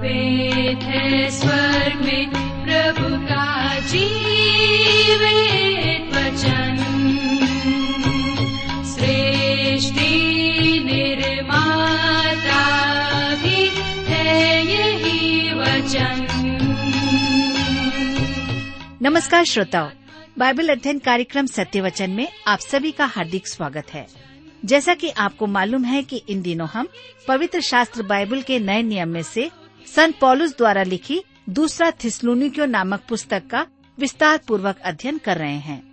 वेद है स्वर्ग में प्रभु का वचन। सृष्टि निर्माता भी है यही वचन। नमस्कार श्रोताओं, बाइबल अध्ययन कार्यक्रम सत्य वचन में आप सभी का हार्दिक स्वागत है। जैसा कि आपको मालूम है कि इन दिनों हम पवित्र शास्त्र बाइबल के नए नियम में से संत पॉलुस द्वारा लिखी दूसरा थिसलुनिको नामक पुस्तक का विस्तार पूर्वक अध्ययन कर रहे हैं।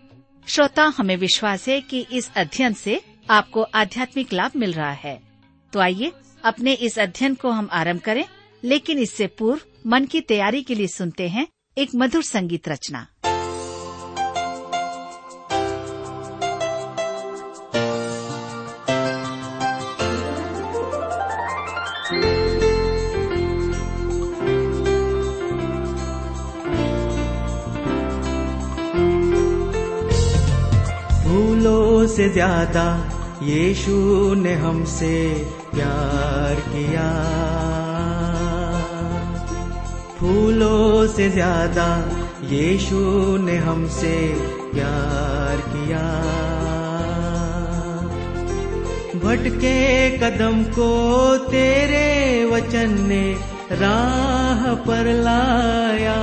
श्रोता, हमें विश्वास है कि इस अध्ययन से आपको आध्यात्मिक लाभ मिल रहा है। तो आइए, अपने इस अध्ययन को हम आरंभ करें, लेकिन इससे पूर्व मन की तैयारी के लिए सुनते हैं एक मधुर संगीत रचना। ज़्यादा, यीशु ने हमसे प्यार किया। फूलों से ज़्यादा, यीशु ने हमसे प्यार किया। भटके कदम को तेरे वचन ने राह पर लाया।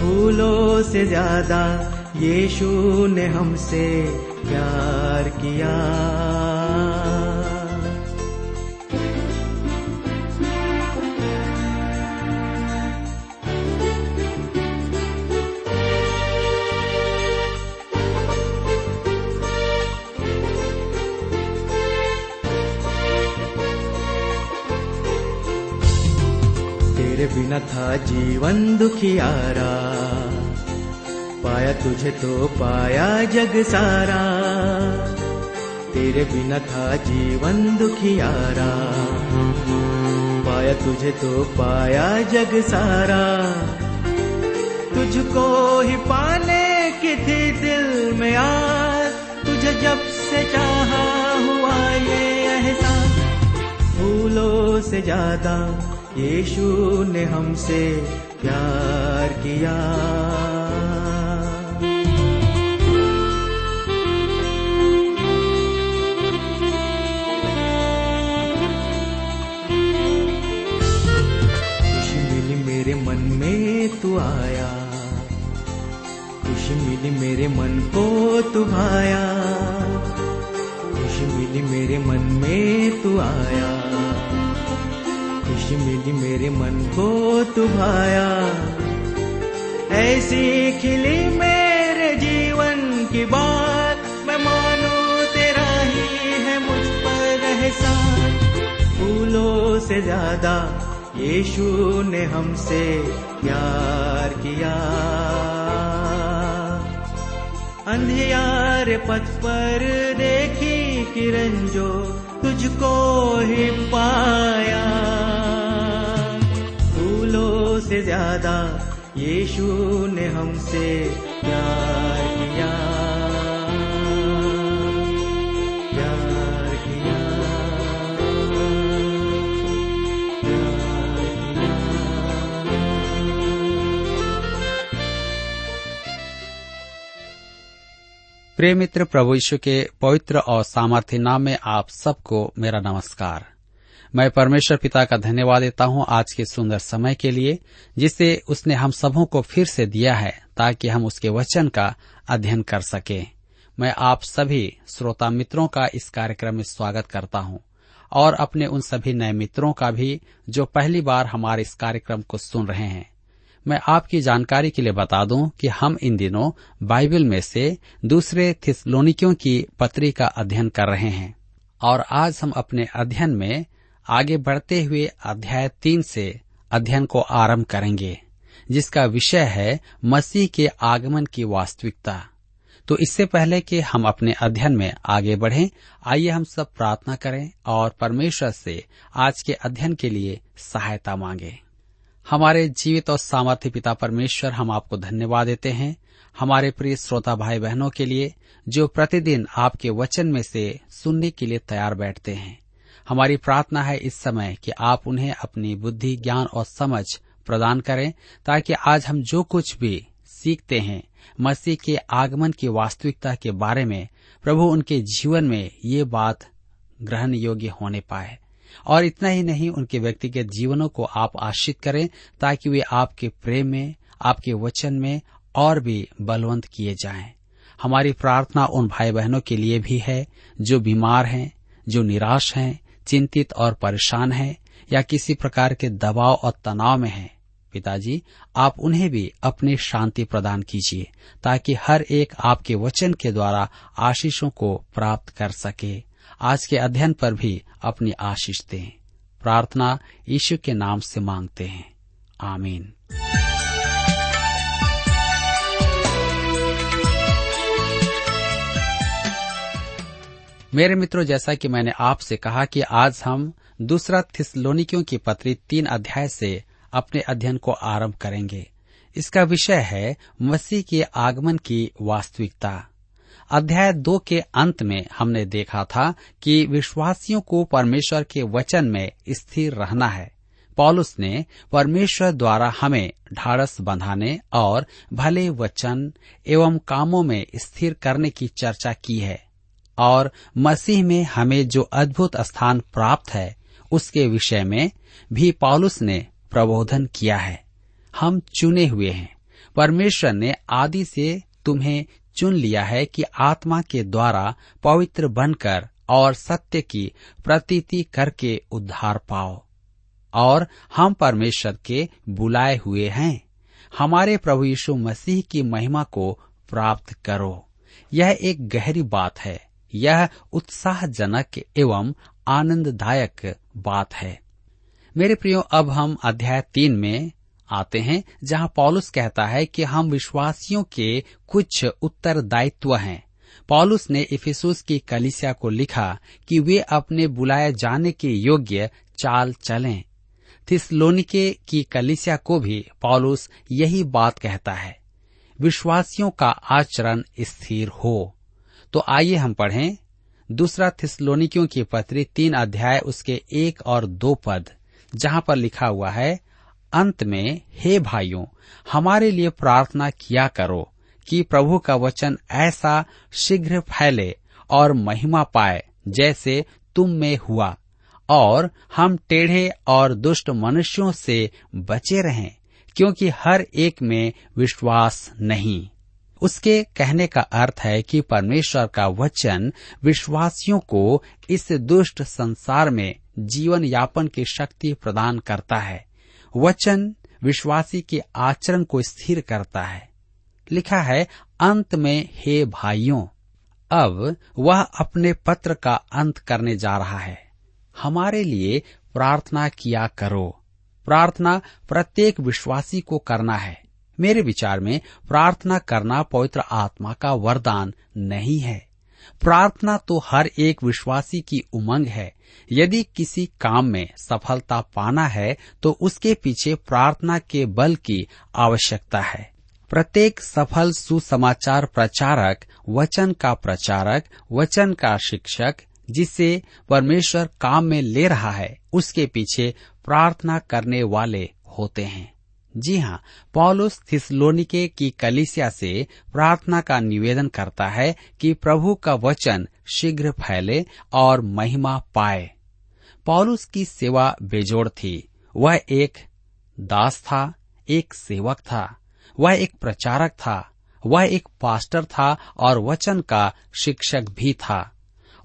फूलों से ज़्यादा यीशु ने हमसे प्यार किया। तेरे बिना था जीवन दुखियारा पाया, तुझे तो पाया जग सारा। तेरे बिना था जीवन दुखियारा पाया, तुझे तो पाया जग सारा। तुझको ही पाने की थी दिल में आज तुझे जब से चाहा हुआ ये एहसास। फूलों से ज़्यादा यीशु ने हमसे प्यार किया। तू आया। खुशी मिली मेरे मन को तू भाया खुशी मिली मेरे मन में तू आया। खुशी मिली मेरे मन को तू भाया ऐसी खिली मेरे जीवन की बात, मैं मानो तेरा ही है मुझ पर एहसान फूलों से ज़्यादा यीशु ने हमसे प्यार किया। अंधियार पथ पर देखी किरण जो तुझको ही पाया। फूलों से ज़्यादा यीशु ने हमसे प्यार प्रिय मित्र प्रभु यीशु के पवित्र और सामर्थ्य नाम में आप सबको मेरा नमस्कार। मैं परमेश्वर पिता का धन्यवाद देता हूँ आज के सुंदर समय के लिए, जिसे उसने हम सबों को फिर से दिया है, ताकि हम उसके वचन का अध्ययन कर सकें। मैं आप सभी श्रोता मित्रों का इस कार्यक्रम में स्वागत करता हूँ, और अपने उन सभी नए मित्रों का भी, जो पहली बार हमारे इस कार्यक्रम को सुन रहे हैं। मैं आपकी जानकारी के लिए बता दूँ कि हम इन दिनों बाइबल में से दूसरे थिसलोनिकियों की पत्री का अध्ययन कर रहे हैं। और आज हम अपने अध्ययन में आगे बढ़ते हुए अध्याय तीन से अध्ययन को आरंभ करेंगे, जिसका विषय है मसीह के आगमन की वास्तविकता। तो इससे पहले कि हम अपने अध्ययन में आगे बढ़ें, आइए हम सब प्रार्थना करें और परमेश्वर से आज के अध्ययन के लिए सहायता मांगें। हमारे जीवित और सामर्थ्य पिता परमेश्वर हम आपको धन्यवाद देते हैं। हमारे प्रिय श्रोता भाई बहनों के लिए, जो प्रतिदिन आपके वचन में से सुनने के लिए तैयार बैठते हैं। हमारी प्रार्थना है इस समय कि आप उन्हें अपनी बुद्धि, ज्ञान और समझ प्रदान करें, ताकि आज हम जो कुछ भी सीखते हैं, मसीह के आगमन की वास्तविकता के बारे में, प्रभु उनके जीवन में ये बात ग्रहण योग्य होने पाए। और इतना ही नहीं, उनके व्यक्तिगत जीवनों को आप आश्रित करें ताकि वे आपके प्रेम में, आपके वचन में और भी बलवंत किए जाएँ। हमारी प्रार्थना उन भाई बहनों के लिए भी है, जो बीमार हैं, जो निराश हैं, चिंतित और परेशान हैं, या किसी प्रकार के दबाव और तनाव में हैं पिताजी, आप उन्हें भी अपनी शांति प्रदान कीजिए, ताकि हर एक आपके वचन के द्वारा आशीषों को प्राप्त कर सके आज के अध्ययन पर भी अपनी आशीष दें। प्रार्थना यीशु के नाम से मांगते हैं। आमीन। मेरे मित्रों, जैसा कि मैंने आपसे कहा कि आज हम दूसरा थिसलोनिकियों की पत्री तीन अध्याय से अपने अध्ययन को आरंभ करेंगे। इसका विषय है मसीह के आगमन की वास्तविकता। अध्याय दो के अंत में हमने देखा था कि विश्वासियों को परमेश्वर के वचन में स्थिर रहना है। पॉलुस ने परमेश्वर द्वारा हमें ढाड़स बंधाने और भले वचन एवं कामों में स्थिर करने की चर्चा की है और मसीह में हमें जो अद्भुत स्थान प्राप्त है, उसके विषय में भी पॉलुस ने प्रबोधन किया है। हम चुने हुए हैं। परमेश्वर ने आदि से तुम्हें चुन लिया है कि आत्मा के द्वारा पवित्र बनकर और सत्य की प्रतीति करके उद्धार पाओ। और हम परमेश्वर के बुलाए हुए हैं। हमारे प्रभु यीशु मसीह की महिमा को प्राप्त करो। यह एक गहरी बात है। यह उत्साहजनक एवं आनंददायक बात है। मेरे प्रियो, अब हम अध्याय तीन में आते हैं, जहाँ पॉलुस कहता है कि हम विश्वासियों के कुछ उत्तरदायित्व हैं। पॉलुस ने इफिसुस की कलिसिया को लिखा कि वे अपने बुलाए जाने के योग्य चाल चलें। थिसलोनिके की कलिसिया को भी पॉलुस यही बात कहता है, विश्वासियों का आचरण स्थिर हो। तो आइए हम पढ़ें। दूसरा थिसलोनिकियों की पत्री तीन अध्याय उसके एक और दो पद, जहाँ पर लिखा हुआ है अंत में, हे भाइयों, हमारे लिए प्रार्थना किया करो कि प्रभु का वचन ऐसा शीघ्र फैले और महिमा पाए जैसे तुम में हुआ। और हम टेढ़े और दुष्ट मनुष्यों से बचे रहें, क्योंकि हर एक में विश्वास नहीं। उसके कहने का अर्थ है कि परमेश्वर का वचन विश्वासियों को इस दुष्ट संसार में जीवन यापन की शक्ति प्रदान करता है। वचन विश्वासी के आचरण को स्थिर करता है। लिखा है, अंत में हे भाइयों, अब वह अपने पत्र का अंत करने जा रहा है। हमारे लिए प्रार्थना किया करो। प्रार्थना प्रत्येक विश्वासी को करना है। मेरे विचार में प्रार्थना करना पवित्र आत्मा का वरदान नहीं है। प्रार्थना तो हर एक विश्वासी की उमंग है। यदि किसी काम में सफलता पाना है तो उसके पीछे प्रार्थना के बल की आवश्यकता है। प्रत्येक सफल सुसमाचार प्रचारक, वचन का प्रचारक, वचन का शिक्षक, जिसे परमेश्वर काम में ले रहा है, उसके पीछे प्रार्थना करने वाले होते हैं। जी हाँ पॉलुस थिसलोनिके की कलिसिया से प्रार्थना का निवेदन करता है कि प्रभु का वचन शीघ्र फैले और महिमा पाए। पॉलुस की सेवा बेजोड़ थी। वह एक दास था, एक सेवक था, वह एक प्रचारक था, वह एक पास्टर था और वचन का शिक्षक भी था।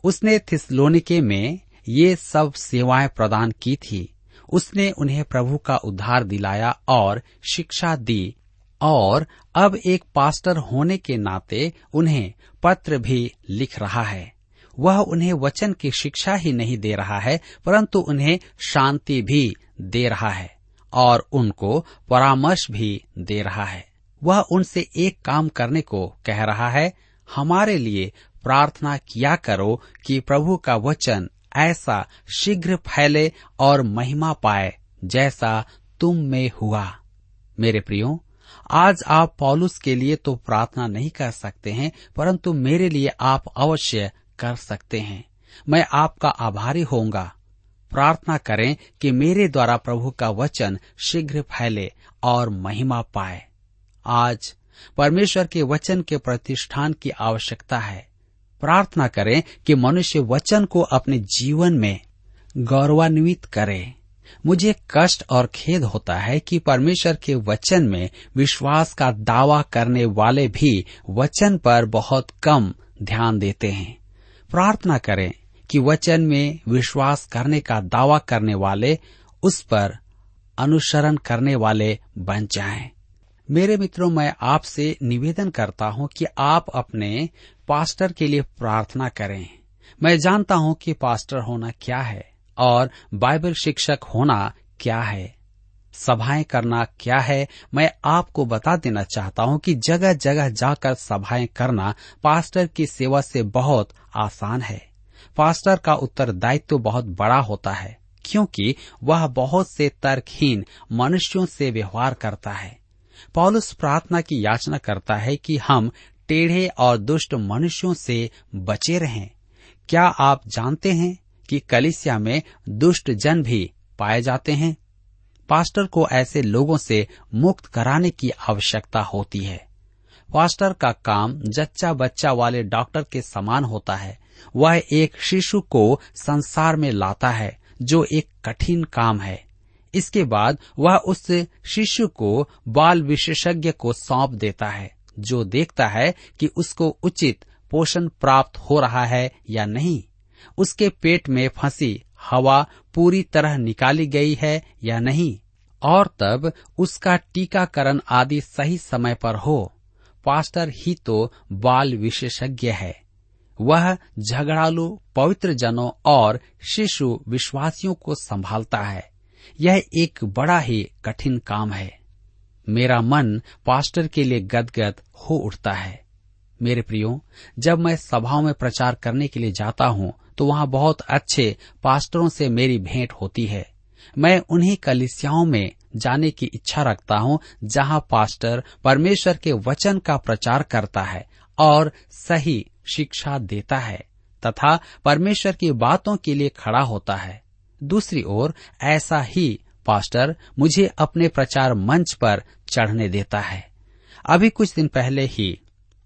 उसने थिसलोनिके में ये सब सेवाएँ प्रदान की थी। उसने उन्हें प्रभु का उद्धार दिलाया और शिक्षा दी। और अब एक पास्टर होने के नाते उन्हें पत्र भी लिख रहा है। वह उन्हें वचन की शिक्षा ही नहीं दे रहा है, परंतु उन्हें शांति भी दे रहा है और उनको परामर्श भी दे रहा है। वह उनसे एक काम करने को कह रहा है, हमारे लिए प्रार्थना किया करो कि प्रभु का वचन ऐसा शीघ्र फैले और महिमा पाए जैसा तुम में हुआ। मेरे प्रियो, आज आप पॉलुस के लिए तो प्रार्थना नहीं कर सकते हैं, परंतु मेरे लिए आप अवश्य कर सकते हैं। मैं आपका आभारी होऊँगा। प्रार्थना करें कि मेरे द्वारा प्रभु का वचन शीघ्र फैले और महिमा पाए। आज परमेश्वर के वचन के प्रतिष्ठान की आवश्यकता है। प्रार्थना करें कि मनुष्य वचन को अपने जीवन में गौरवान्वित करे मुझे कष्ट और खेद होता है कि परमेश्वर के वचन में विश्वास का दावा करने वाले भी वचन पर बहुत कम ध्यान देते हैं प्रार्थना करें कि वचन में विश्वास करने का दावा करने वाले उस पर अनुसरण करने वाले बन जाएँ। मेरे मित्रों, मैं आपसे निवेदन करता हूँ कि आप अपने पास्टर के लिए प्रार्थना करें। मैं जानता हूँ कि पास्टर होना क्या है और बाइबल शिक्षक होना क्या है, सभाएँ करना क्या है। मैं आपको बता देना चाहता हूँ कि जगह जगह जाकर सभाएँ करना पास्टर की सेवा से बहुत आसान है। पास्टर का उत्तरदायित्व तो बहुत बड़ा होता है, क्योंकि वह बहुत से तर्कहीन मनुष्यों से व्यवहार करता है। पॉलुस प्रार्थना की याचना करता है कि हम टेढ़े और दुष्ट मनुष्यों से बचे रहें। क्या आप जानते हैं कि कलिसिया में दुष्ट जन भी पाए जाते हैं? पास्टर को ऐसे लोगों से मुक्त कराने की आवश्यकता होती है। पास्टर का काम जच्चा बच्चा वाले डॉक्टर के समान होता है। वह एक शिशु को संसार में लाता है, जो एक कठिन काम है। इसके बाद वह उस शिशु को बाल विशेषज्ञ को सौंप देता है, जो देखता है कि उसको उचित पोषण प्राप्त हो रहा है या नहीं। उसके पेट में फंसी हवा पूरी तरह निकाली गई है या नहीं, और तब उसका टीकाकरण आदि सही समय पर हो। पास्टर ही तो बाल विशेषज्ञ है। वह झगड़ालू पवित्र जनों और शिशु विश्वासियों को संभालता है। यह एक बड़ा ही कठिन काम है। मेरा मन पास्टर के लिए गदगद हो उठता है। मेरे प्रियो, जब मैं सभाओं में प्रचार करने के लिए जाता हूँ तो वहाँ बहुत अच्छे पास्टरों से मेरी भेंट होती है। मैं उन्हीं कलिसियाओं में जाने की इच्छा रखता हूँ, जहाँ पास्टर परमेश्वर के वचन का प्रचार करता है और सही शिक्षा देता है, तथा परमेश्वर की बातों के लिए खड़ा होता है। दूसरी ओर, ऐसा ही पास्टर मुझे अपने प्रचार मंच पर चढ़ने देता है। अभी कुछ दिन पहले ही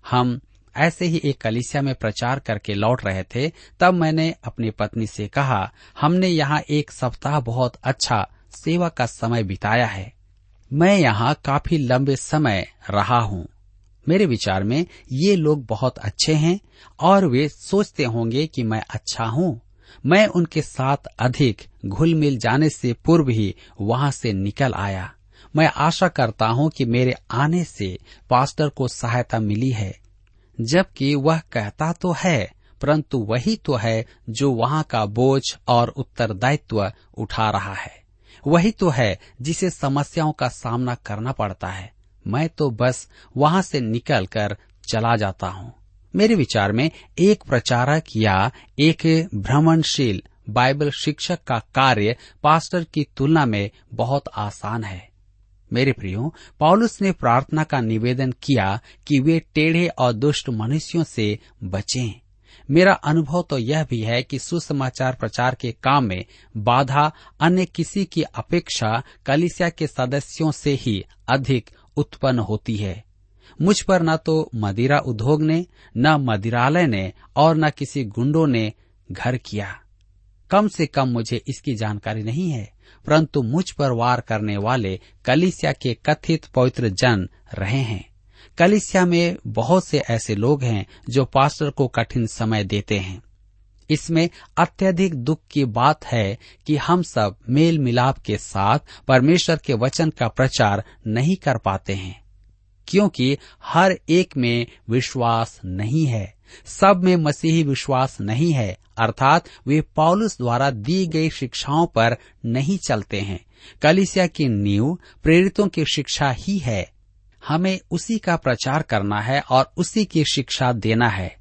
हम ऐसे ही एक कलिसिया में प्रचार करके लौट रहे थे, तब मैंने अपनी पत्नी से कहा, हमने यहाँ एक सप्ताह बहुत अच्छा सेवा का समय बिताया है। मैं यहाँ काफ़ी लंबे समय रहा हूँ। मेरे विचार में ये लोग बहुत अच्छे हैं और वे सोचते होंगे कि मैं अच्छा हूँ। मैं उनके साथ अधिक घुल मिल जाने से पूर्व ही वहाँ से निकल आया। मैं आशा करता हूँ कि मेरे आने से पास्टर को सहायता मिली है। जबकि वह कहता तो है, परंतु वही तो है जो वहाँ का बोझ और उत्तरदायित्व उठा रहा है। वही तो है जिसे समस्याओं का सामना करना पड़ता है। मैं तो बस वहाँ से निकल कर चला जाता हूँ। मेरे विचार में एक प्रचारक या एक भ्रमणशील बाइबल शिक्षक का कार्य पास्टर की तुलना में बहुत आसान है मेरे प्रियो, पॉलुस ने प्रार्थना का निवेदन किया कि वे टेढ़े और दुष्ट मनुष्यों से बचें। मेरा अनुभव तो यह भी है कि सुसमाचार प्रचार के काम में बाधा, अन्य किसी की अपेक्षा कलिसिया के सदस्यों से ही अधिक उत्पन्न होती है मुझ पर न तो मदिरा उद्योग ने, न मदिरालय ने और न किसी गुंडों ने घर किया। कम से कम मुझे इसकी जानकारी नहीं है, परंतु मुझ पर वार करने वाले कलिसिया के कथित पवित्र जन रहे हैं। कलिसिया में बहुत से ऐसे लोग हैं जो पास्टर को कठिन समय देते हैं। इसमें अत्यधिक दुख की बात है कि हम सब मेल मिलाप के साथ परमेश्वर के वचन का प्रचार नहीं कर पाते हैं। क्योंकि हर एक में विश्वास नहीं है। सब में मसीही विश्वास नहीं है, अर्थात वे पौलुस द्वारा दी गई शिक्षाओं पर नहीं चलते हैं। कलिसिया की नींव प्रेरितों की शिक्षा ही है। हमें उसी का प्रचार करना है और उसी की शिक्षा देना है।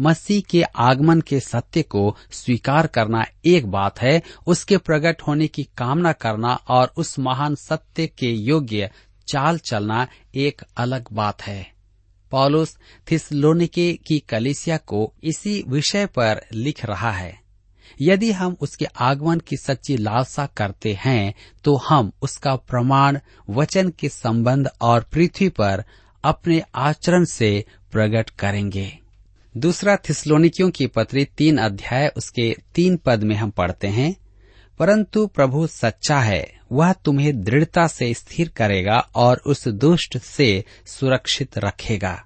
मसीह के आगमन के सत्य को स्वीकार करना एक बात है, उसके प्रकट होने की कामना करना और उस महान सत्य के योग्य चाल चलना एक अलग बात है। पॉलुस थिसलोनिके की कलिसिया को इसी विषय पर लिख रहा है, यदि हम उसके आगमन की सच्ची लालसा करते हैं तो हम उसका प्रमाण, वचन के संबंध और पृथ्वी पर अपने आचरण से प्रकट करेंगे। दूसरा थिस्लोनिकियों की पत्री तीन अध्याय उसके तीन पद में हम पढ़ते हैं, परंतु प्रभु सच्चा है वह तुम्हें दृढ़ता से स्थिर करेगा और उस दुष्ट से सुरक्षित रखेगा।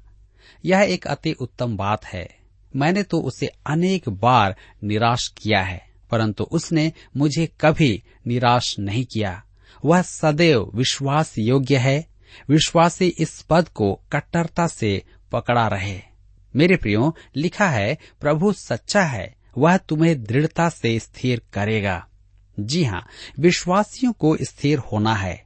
यह एक अति उत्तम बात है। मैंने तो उसे अनेक बार निराश किया है, परंतु उसने मुझे कभी निराश नहीं किया। वह सदैव विश्वास योग्य है। विश्वासी इस पद को कट्टरता से पकड़ा रहे। मेरे प्रियो, लिखा है, प्रभु सच्चा है। वह तुम्हें दृढ़ता से स्थिर करेगा। जी हाँ विश्वासियों को स्थिर होना है।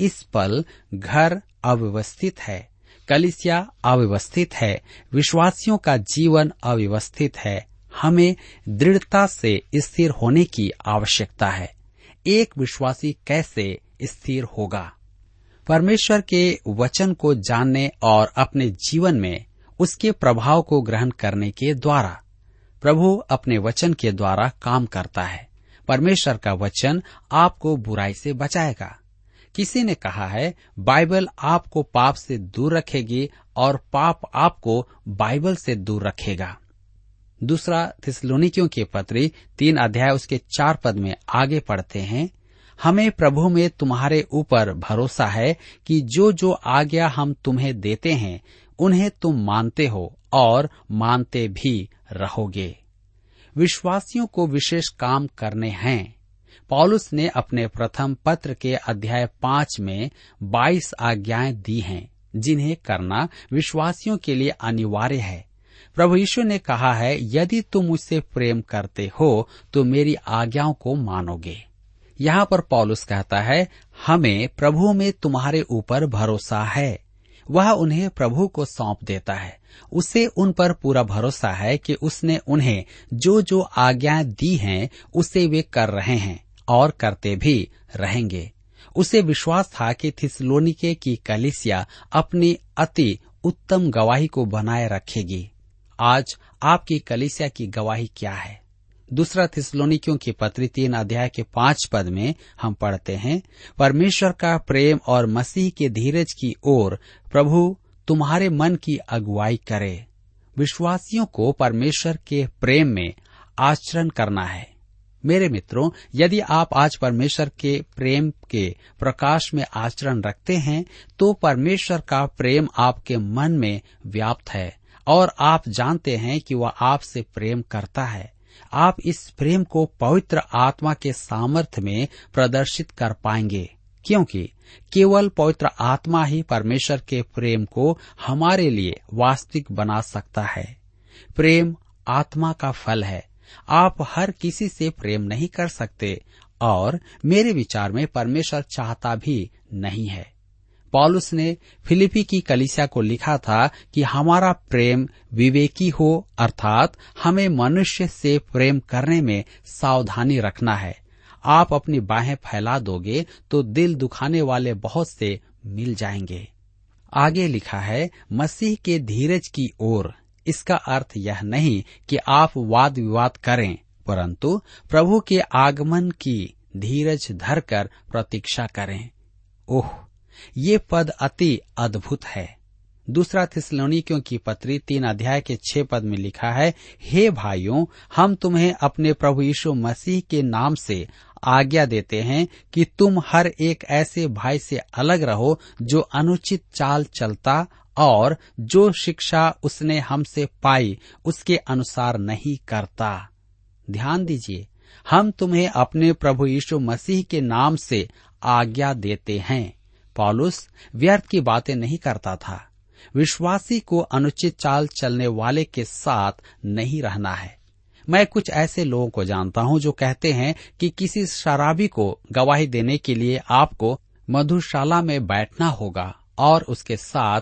इस पल घर अव्यवस्थित है, कलिसिया अव्यवस्थित है, विश्वासियों का जीवन अव्यवस्थित है। हमें दृढ़ता से स्थिर होने की आवश्यकता है। एक विश्वासी कैसे स्थिर होगा? परमेश्वर के वचन को जानने और अपने जीवन में उसके प्रभाव को ग्रहण करने के द्वारा, प्रभु अपने वचन के द्वारा काम करता है। परमेश्वर का वचन आपको बुराई से बचाएगा। किसी ने कहा है, बाइबल आपको पाप से दूर रखेगी और पाप आपको बाइबल से दूर रखेगा। दूसरा थिसलोनिकियों के पत्री तीन अध्याय उसके चार पद में आगे पढ़ते हैं, हमें प्रभु में तुम्हारे ऊपर भरोसा है कि जो जो आज्ञा हम तुम्हें देते हैं, उन्हें तुम मानते हो और मानते भी रहोगे। विश्वासियों को विशेष काम करने हैं। पॉलुस ने अपने प्रथम पत्र के अध्याय पाँच में बाईस आज्ञाएँ दी हैं, जिन्हें करना विश्वासियों के लिए अनिवार्य है। प्रभु यीशु ने कहा है, यदि तुम मुझसे प्रेम करते हो तो मेरी आज्ञाओं को मानोगे। यहाँ पर पॉलुस कहता है, हमें प्रभु में तुम्हारे ऊपर भरोसा है। वह उन्हें प्रभु को सौंप देता है। उसे उन पर पूरा भरोसा है कि उसने उन्हें जो जो आज्ञाएँ दी हैं, उसे वे कर रहे हैं और करते भी रहेंगे। उसे विश्वास था कि थिसलोनिके की कलिसिया अपनी अति उत्तम गवाही को बनाए रखेगी। आज आपकी कलिसिया की गवाही क्या है? दूसरा थिसलोनिकियों की पत्री तीन अध्याय के पाँच पद में हम पढ़ते हैं, परमेश्वर का प्रेम और मसीह के धीरज की ओर प्रभु तुम्हारे मन की अगुवाई करे। विश्वासियों को परमेश्वर के प्रेम में आचरण करना है। मेरे मित्रों, यदि आप आज परमेश्वर के प्रेम के प्रकाश में आचरण रखते हैं तो परमेश्वर का प्रेम आपके मन में व्याप्त है और आप जानते हैं कि वह आपसे प्रेम करता है। आप इस प्रेम को पवित्र आत्मा के सामर्थ्य में प्रदर्शित कर पाएँगे। क्योंकि केवल पवित्र आत्मा ही परमेश्वर के प्रेम को हमारे लिए वास्तविक बना सकता है। प्रेम आत्मा का फल है। आप हर किसी से प्रेम नहीं कर सकते और मेरे विचार में परमेश्वर चाहता भी नहीं है। पॉलुस ने फिलिपी की कलिसिया को लिखा था कि हमारा प्रेम विवेकी हो, अर्थात हमें मनुष्य से प्रेम करने में सावधानी रखना है। आप अपनी बाहें फैला दोगे तो दिल दुखाने वाले बहुत से मिल जाएँगे। आगे लिखा है, मसीह के धीरज की ओर। इसका अर्थ यह नहीं कि आप वाद विवाद करें, परंतु प्रभु के आगमन की धीरज धरकर प्रतीक्षा करें। ओह! ये पद अति अद्भुत है। दूसरा थिसलोनिकियों की पत्री तीन अध्याय के छह पद में लिखा है, हे भाइयों, हम तुम्हें अपने प्रभु यीशु मसीह के नाम से आज्ञा देते हैं कि तुम हर एक ऐसे भाई से अलग रहो जो अनुचित चाल चलता और जो शिक्षा उसने हमसे पाई, उसके अनुसार नहीं करता। ध्यान दीजिए, हम तुम्हें अपने प्रभु यीशु मसीह के नाम से आज्ञा देते हैं। पॉलुस व्यर्थ की बातें नहीं करता था। विश्वासी को अनुचित चाल चलने वाले के साथ नहीं रहना है। मैं कुछ ऐसे लोगों को जानता हूँ जो कहते हैं कि किसी शराबी को गवाही देने के लिए आपको मधुशाला में बैठना होगा और उसके साथ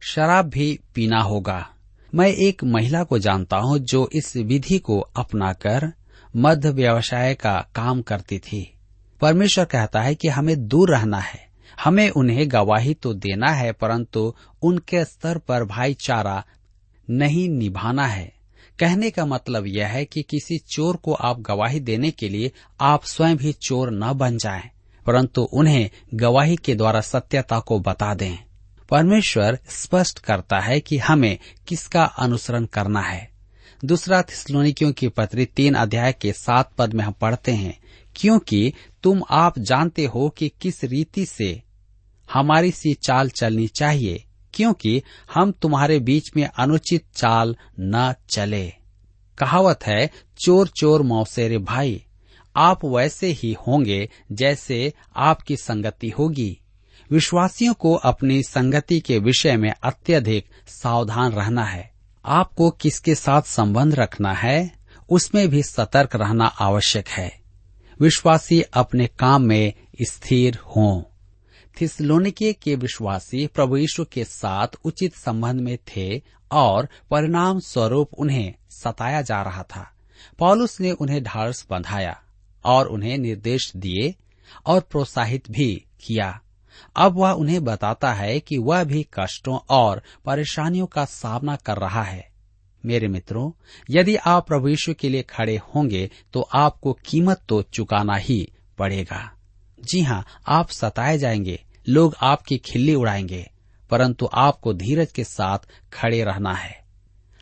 शराब भी पीना होगा। मैं एक महिला को जानता हूँ जो इस विधि को अपनाकर मध्य व्यवसाय का काम करती थी। परमेश्वर कहता है कि हमें दूर रहना है। हमें उन्हें गवाही तो देना है परंतु उनके स्तर पर भाईचारा नहीं निभाना है। कहने का मतलब यह है कि किसी चोर को आप गवाही देने के लिए आप स्वयं भी चोर न बन जाएँ, परंतु उन्हें गवाही के द्वारा सत्यता को बता दें। परमेश्वर स्पष्ट करता है कि हमें किसका अनुसरण करना है। दूसरा थिस्लोनिकियों की पत्री तीन अध्याय के सात पद में हम पढ़ते हैं। क्योंकि तुम आप जानते हो कि किस रीति से हमारी सी चाल चलनी चाहिए, क्योंकि हम तुम्हारे बीच में अनुचित चाल न चले। कहावत है, चोर चोर मौसेरे भाई, आप वैसे ही होंगे जैसे आपकी संगति होगी। विश्वासियों को अपनी संगति के विषय में अत्यधिक सावधान रहना है। आपको किसके साथ संबंध रखना है, उसमें भी सतर्क रहना आवश्यक है। विश्वासी अपने काम में स्थिर हों। थिसलोनिके के विश्वासी प्रभु यीशु के साथ उचित संबंध में थे और परिणाम स्वरूप उन्हें सताया जा रहा था। पॉलुस ने उन्हें ढाढ़स बंधाया और उन्हें निर्देश दिए और प्रोत्साहित भी किया। अब वह उन्हें बताता है कि वह भी कष्टों और परेशानियों का सामना कर रहा है। मेरे मित्रों, यदि आप प्रभु यीशु के लिए खड़े होंगे तो आपको कीमत तो चुकाना ही पड़ेगा। जी हाँ आप सताए जाएँगे, लोग आपकी खिल्ली उड़ाएँगे, परंतु आपको धीरज के साथ खड़े रहना है।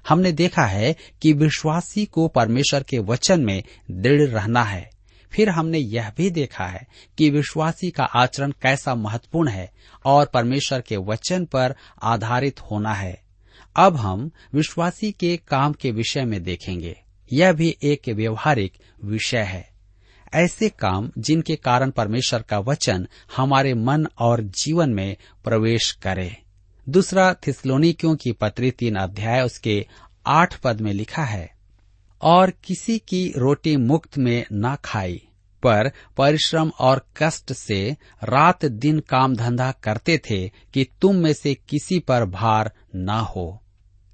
हमने देखा है कि विश्वासी को परमेश्वर के वचन में दृढ़ रहना है। फिर हमने यह भी देखा है कि विश्वासी का आचरण कैसा महत्वपूर्ण है और परमेश्वर के वचन पर आधारित होना है। अब हम विश्वासी के काम के विषय में देखेंगे। यह भी एक व्यवहारिक विषय है। ऐसे काम जिनके कारण परमेश्वर का वचन हमारे मन और जीवन में प्रवेश करे। दूसरा थिस्लोनिकियों की पत्री तीन अध्याय उसके आठ पद में लिखा है, और किसी की रोटी मुक्त में न खाई। पर परिश्रम और कष्ट से रात दिन काम धंधा करते थे कि तुम में से किसी पर भार न हो।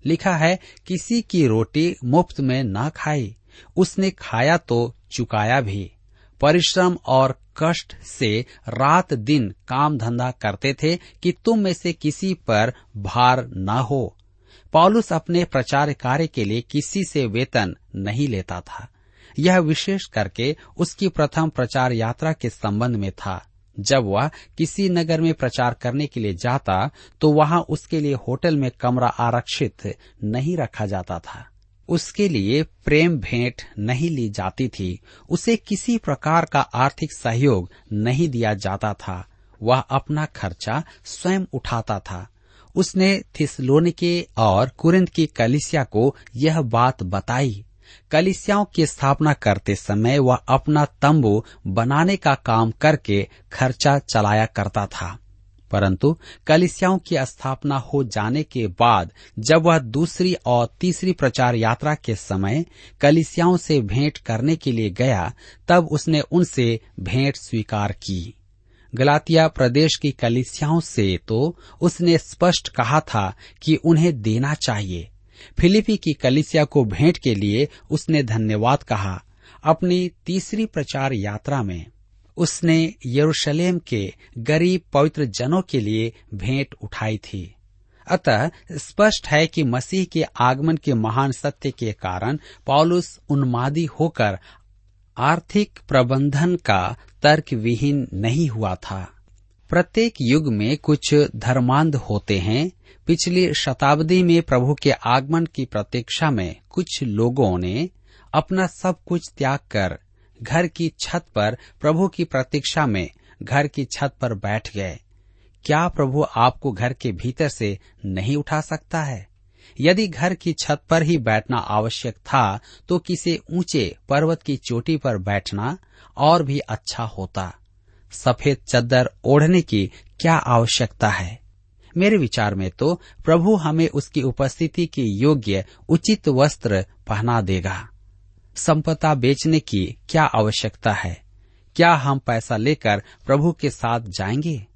लिखा है, किसी की रोटी मुफ़्त में न खाई। उसने खाया तो चुकाया भी। परिश्रम और कष्ट से रात दिन काम धंधा करते थे कि तुम में से किसी पर भार न हो। पॉलुस अपने प्रचार कार्य के लिए किसी से वेतन नहीं लेता था। यह विशेष करके उसकी प्रथम प्रचार यात्रा के संबंध में था। जब वह किसी नगर में प्रचार करने के लिए जाता तो वहाँ उसके लिए होटल में कमरा आरक्षित नहीं रखा जाता था। उसके लिए प्रेम भेंट नहीं ली जाती थी। उसे किसी प्रकार का आर्थिक सहयोग नहीं दिया जाता था। वह अपना खर्चा स्वयं उठाता था। उसने थिसलोनिके और कुरिंद की कलिसिया को यह बात बताई कलिसियाओं की स्थापना करते समय वह अपना तंबू बनाने का काम करके खर्चा चलाया करता था। परंतु कलिसियाओं की स्थापना हो जाने के बाद जब वह दूसरी और तीसरी प्रचार यात्रा के समय कलिसियाओं से भेंट करने के लिए गया, तब उसने उनसे भेंट स्वीकार की। गलातिया प्रदेश की कलिसियाओं से तो उसने स्पष्ट कहा था कि उन्हें देना चाहिए। फिलिपी की कलिसिया को भेंट के लिए उसने धन्यवाद कहा अपनी तीसरी प्रचार यात्रा में। उसने यरूशलेम के गरीब पवित्र जनों के लिए भेंट उठाई थी। अतः स्पष्ट है कि मसीह के आगमन के महान सत्य के कारण पॉलुस उन्मादी होकर आर्थिक प्रबंधन का तर्क विहीन नहीं हुआ था। प्रत्येक युग में कुछ धर्मांध होते हैं पिछली शताब्दी में प्रभु के आगमन की प्रतीक्षा में कुछ लोगों ने अपना सब कुछ त्याग कर घर की छत पर प्रभु की प्रतीक्षा में घर की छत पर बैठ गए। क्या प्रभु आपको घर के भीतर से नहीं उठा सकता है? यदि घर की छत पर ही बैठना आवश्यक था तो किसी ऊँचे पर्वत की चोटी पर बैठना और भी अच्छा होता। सफ़ेद चद्दर ओढ़ने की क्या आवश्यकता है? मेरे विचार में तो प्रभु हमें उसकी उपस्थिति के योग्य उचित वस्त्र पहना देगा। संपदा बेचने की क्या आवश्यकता है? क्या हम पैसा लेकर प्रभु के साथ जाएँगे?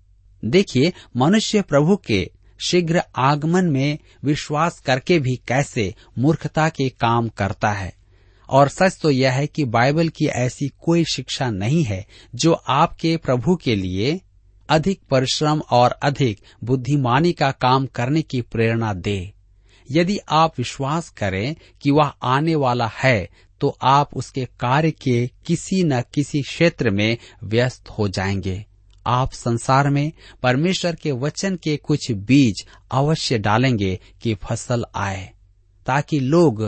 देखिए, मनुष्य प्रभु के शीघ्र आगमन में विश्वास करके भी कैसे मूर्खता के काम करता है। और सच तो यह है कि बाइबल की ऐसी कोई शिक्षा नहीं है जो आपके प्रभु के लिए अधिक परिश्रम और अधिक बुद्धिमानी का काम करने की प्रेरणा दे। यदि आप विश्वास करें कि वह आने वाला है तो आप उसके कार्य के किसी न किसी क्षेत्र में व्यस्त हो जाएँगे। आप संसार में परमेश्वर के वचन के कुछ बीज अवश्य डालेंगे कि फ़सल आए, ताकि लोग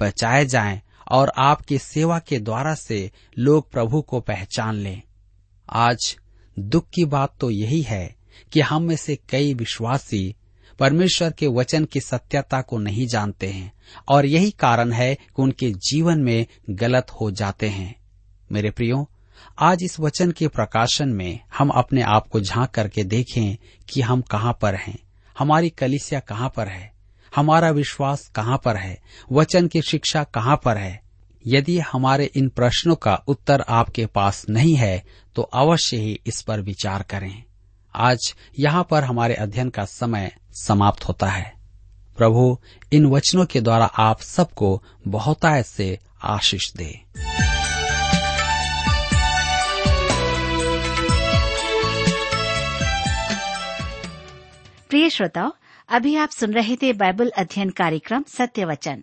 बचाए जाएँ और आपकी सेवा के द्वारा से लोग प्रभु को पहचान लें। आज दुख की बात तो यही है कि हम में से कई विश्वासी परमेश्वर के वचन की सत्यता को नहीं जानते हैं और यही कारण है कि उनके जीवन में गलत हो जाते हैं। मेरे प्रियो, आज इस वचन के प्रकाशन में हम अपने आप को झाँक करके देखें कि हम कहाँ पर हैं। हमारी कलिसिया कहाँ पर है? हमारा विश्वास कहाँ पर है? वचन की शिक्षा कहाँ पर है? यदि हमारे इन प्रश्नों का उत्तर आपके पास नहीं है तो अवश्य ही इस पर विचार करें। आज यहाँ पर हमारे अध्ययन का समय समाप्त होता है। प्रभु, इन वचनों के द्वारा आप सबको बहुतायत से आशीष दे। प्रिय श्रोताओ, अभी आप सुन रहे थे बाइबल अध्ययन कार्यक्रम सत्य वचन।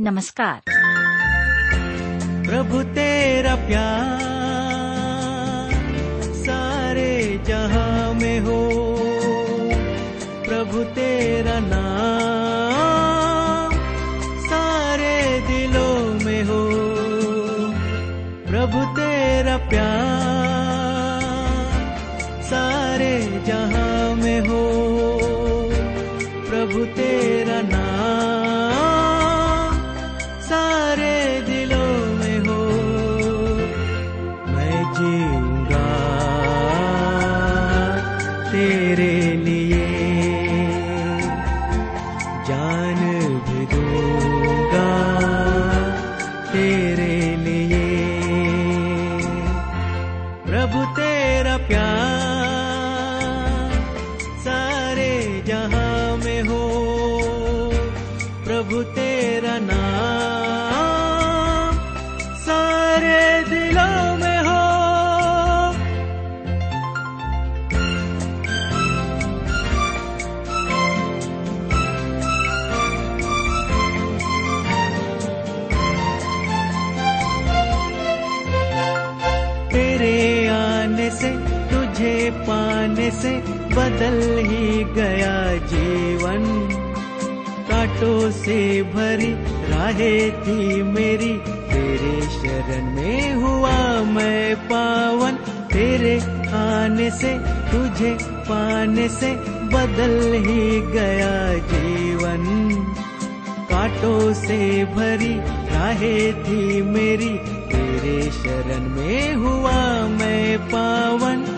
नमस्कार। प्रभु तेरा प्यार सारे जहाँ में हो। प्रभु तेरा नाम सारे दिलों में हो। प्रभु तेरा प्यार सारे जहाँ तुझे पाने से बदल ही गया जीवन। कांटों से भरी राहें थी मेरी। तेरे शरण में हुआ मैं पावन। तेरे आने से, तुझे पाने से बदल ही गया जीवन। कांटों से भरी चाहे थी मेरी। तेरे शरण में हुआ मैं पावन।